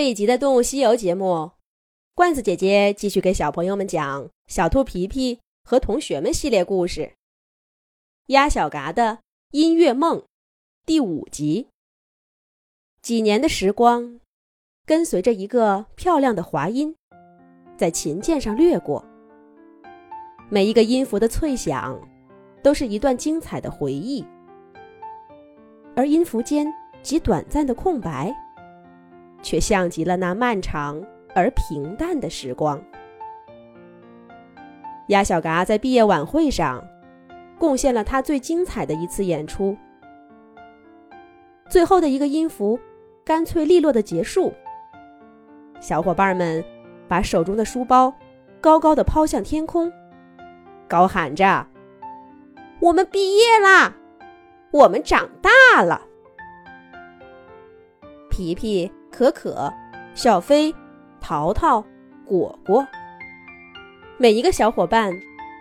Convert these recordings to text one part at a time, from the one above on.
这一集的《动物西游》节目，罐子姐姐继续给小朋友们讲《小兔皮皮和同学们》系列故事，《鸭小嘎的音乐梦》第五集。几年的时光，跟随着一个漂亮的滑音，在琴键上掠过。每一个音符的脆响，都是一段精彩的回忆，而音符间极短暂的空白。却像极了那漫长而平淡的时光。鸭小嘎在毕业晚会上贡献了他最精彩的一次演出。最后的一个音符，干脆利落的结束。小伙伴们把手中的书包高高的抛向天空，高喊着：“我们毕业啦！我们长大了！”皮皮。可可、小飞、淘淘、果果，每一个小伙伴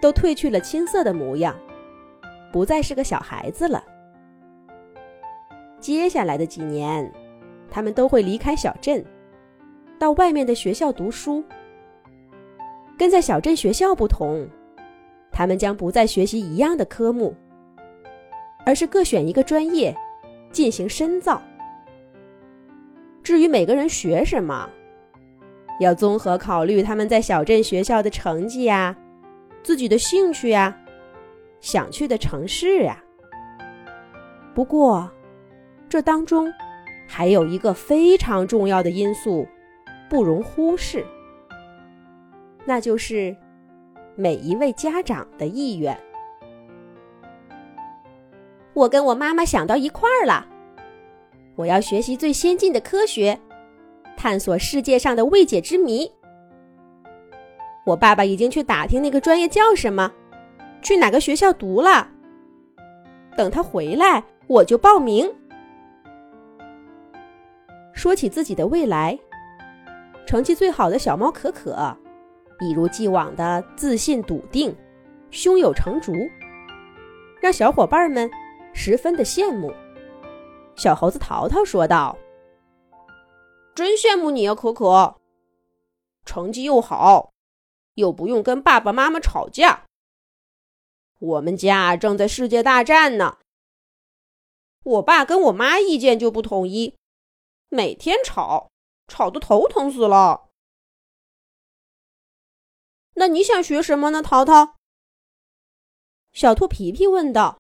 都褪去了青涩的模样，不再是个小孩子了。接下来的几年，他们都会离开小镇，到外面的学校读书。跟在小镇学校不同，他们将不再学习一样的科目，而是各选一个专业，进行深造。至于每个人学什么，要综合考虑他们在小镇学校的成绩呀，自己的兴趣呀，想去的城市呀。不过，这当中还有一个非常重要的因素，不容忽视，那就是每一位家长的意愿。我跟我妈妈想到一块儿了。我要学习最先进的科学，探索世界上的未解之谜。我爸爸已经去打听那个专业叫什么，去哪个学校读了。等他回来，我就报名。说起自己的未来，成绩最好的小猫可可，一如既往的自信笃定，胸有成竹，让小伙伴们十分的羡慕。小猴子淘淘说道：“真羡慕你啊，可可，成绩又好，又不用跟爸爸妈妈吵架。我们家正在世界大战呢，我爸跟我妈意见就不统一，每天吵，吵得头疼死了。那你想学什么呢，淘淘？”小兔皮皮问道。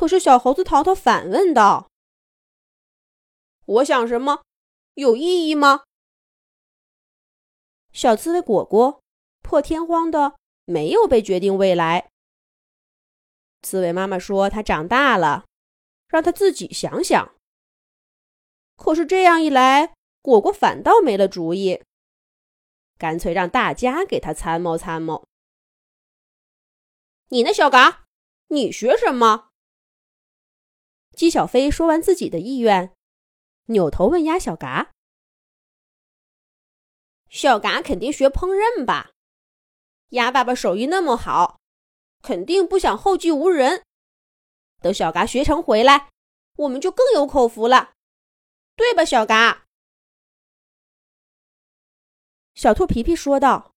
可是，小猴子淘淘反问道：“我想什么，有意义吗？”小刺猬果果破天荒的没有被决定未来。刺猬妈妈说：“他长大了，让他自己想想。”可是这样一来，果果反倒没了主意，干脆让大家给他参谋参谋。你呢，小嘎？你学什么？姬小飞说完自己的意愿，扭头问鸭小嘎：“小嘎肯定学烹饪吧？鸭爸爸手艺那么好，肯定不想后继无人。等小嘎学成回来，我们就更有口福了，对吧，小嘎？”小兔皮皮说道。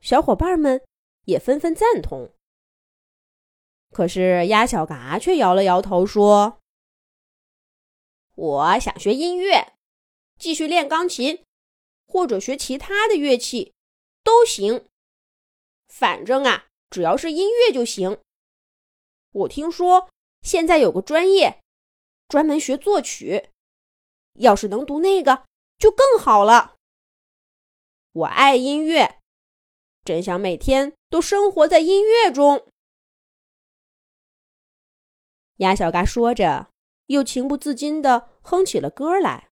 小伙伴们也纷纷赞同。可是鸭小嘎却摇了摇头说：“我想学音乐，继续练钢琴，或者学其他的乐器，都行。反正啊，只要是音乐就行。我听说现在有个专业，专门学作曲，要是能读那个就更好了。我爱音乐，真想每天都生活在音乐中。”鸭小嘎说着，又情不自禁地哼起了歌来，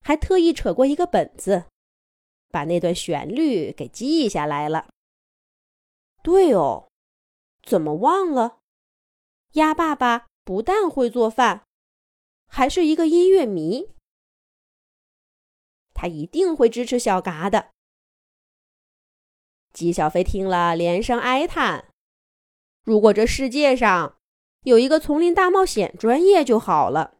还特意扯过一个本子，把那段旋律给记下来了。对哦，怎么忘了？鸭爸爸不但会做饭，还是一个音乐迷，他一定会支持小嘎的。鸡小飞听了，连声哀叹：“如果这世界上……”有一个丛林大冒险专业就好了。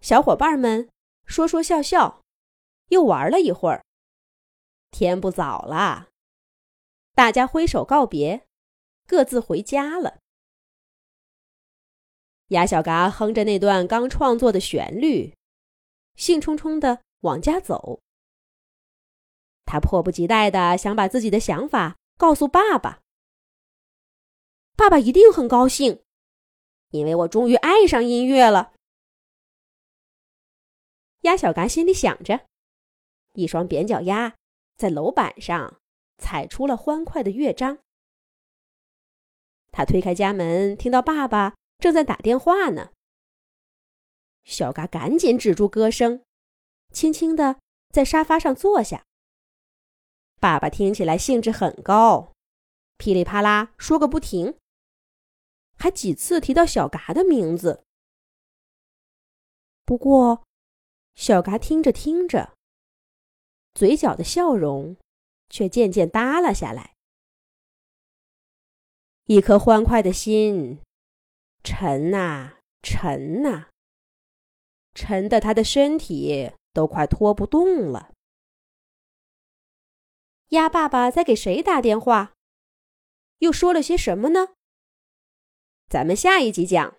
小伙伴们说说笑笑，又玩了一会儿。天不早了，大家挥手告别，各自回家了。鸭小嘎哼着那段刚创作的旋律，兴冲冲的往家走。他迫不及待的想把自己的想法告诉爸爸。爸爸一定很高兴，因为我终于爱上音乐了。鸭小嘎心里想着，一双扁脚丫在楼板上踩出了欢快的乐章。他推开家门，听到爸爸正在打电话呢。小嘎赶紧止住歌声，轻轻的在沙发上坐下。爸爸听起来兴致很高，噼里啪啦说个不停，还几次提到小嘎的名字。不过，小嘎听着听着，嘴角的笑容却渐渐耷拉下来，一颗欢快的心沉呐沉呐，沉的他的身体都快拖不动了。鸭爸爸在给谁打电话？又说了些什么呢？咱们下一集讲。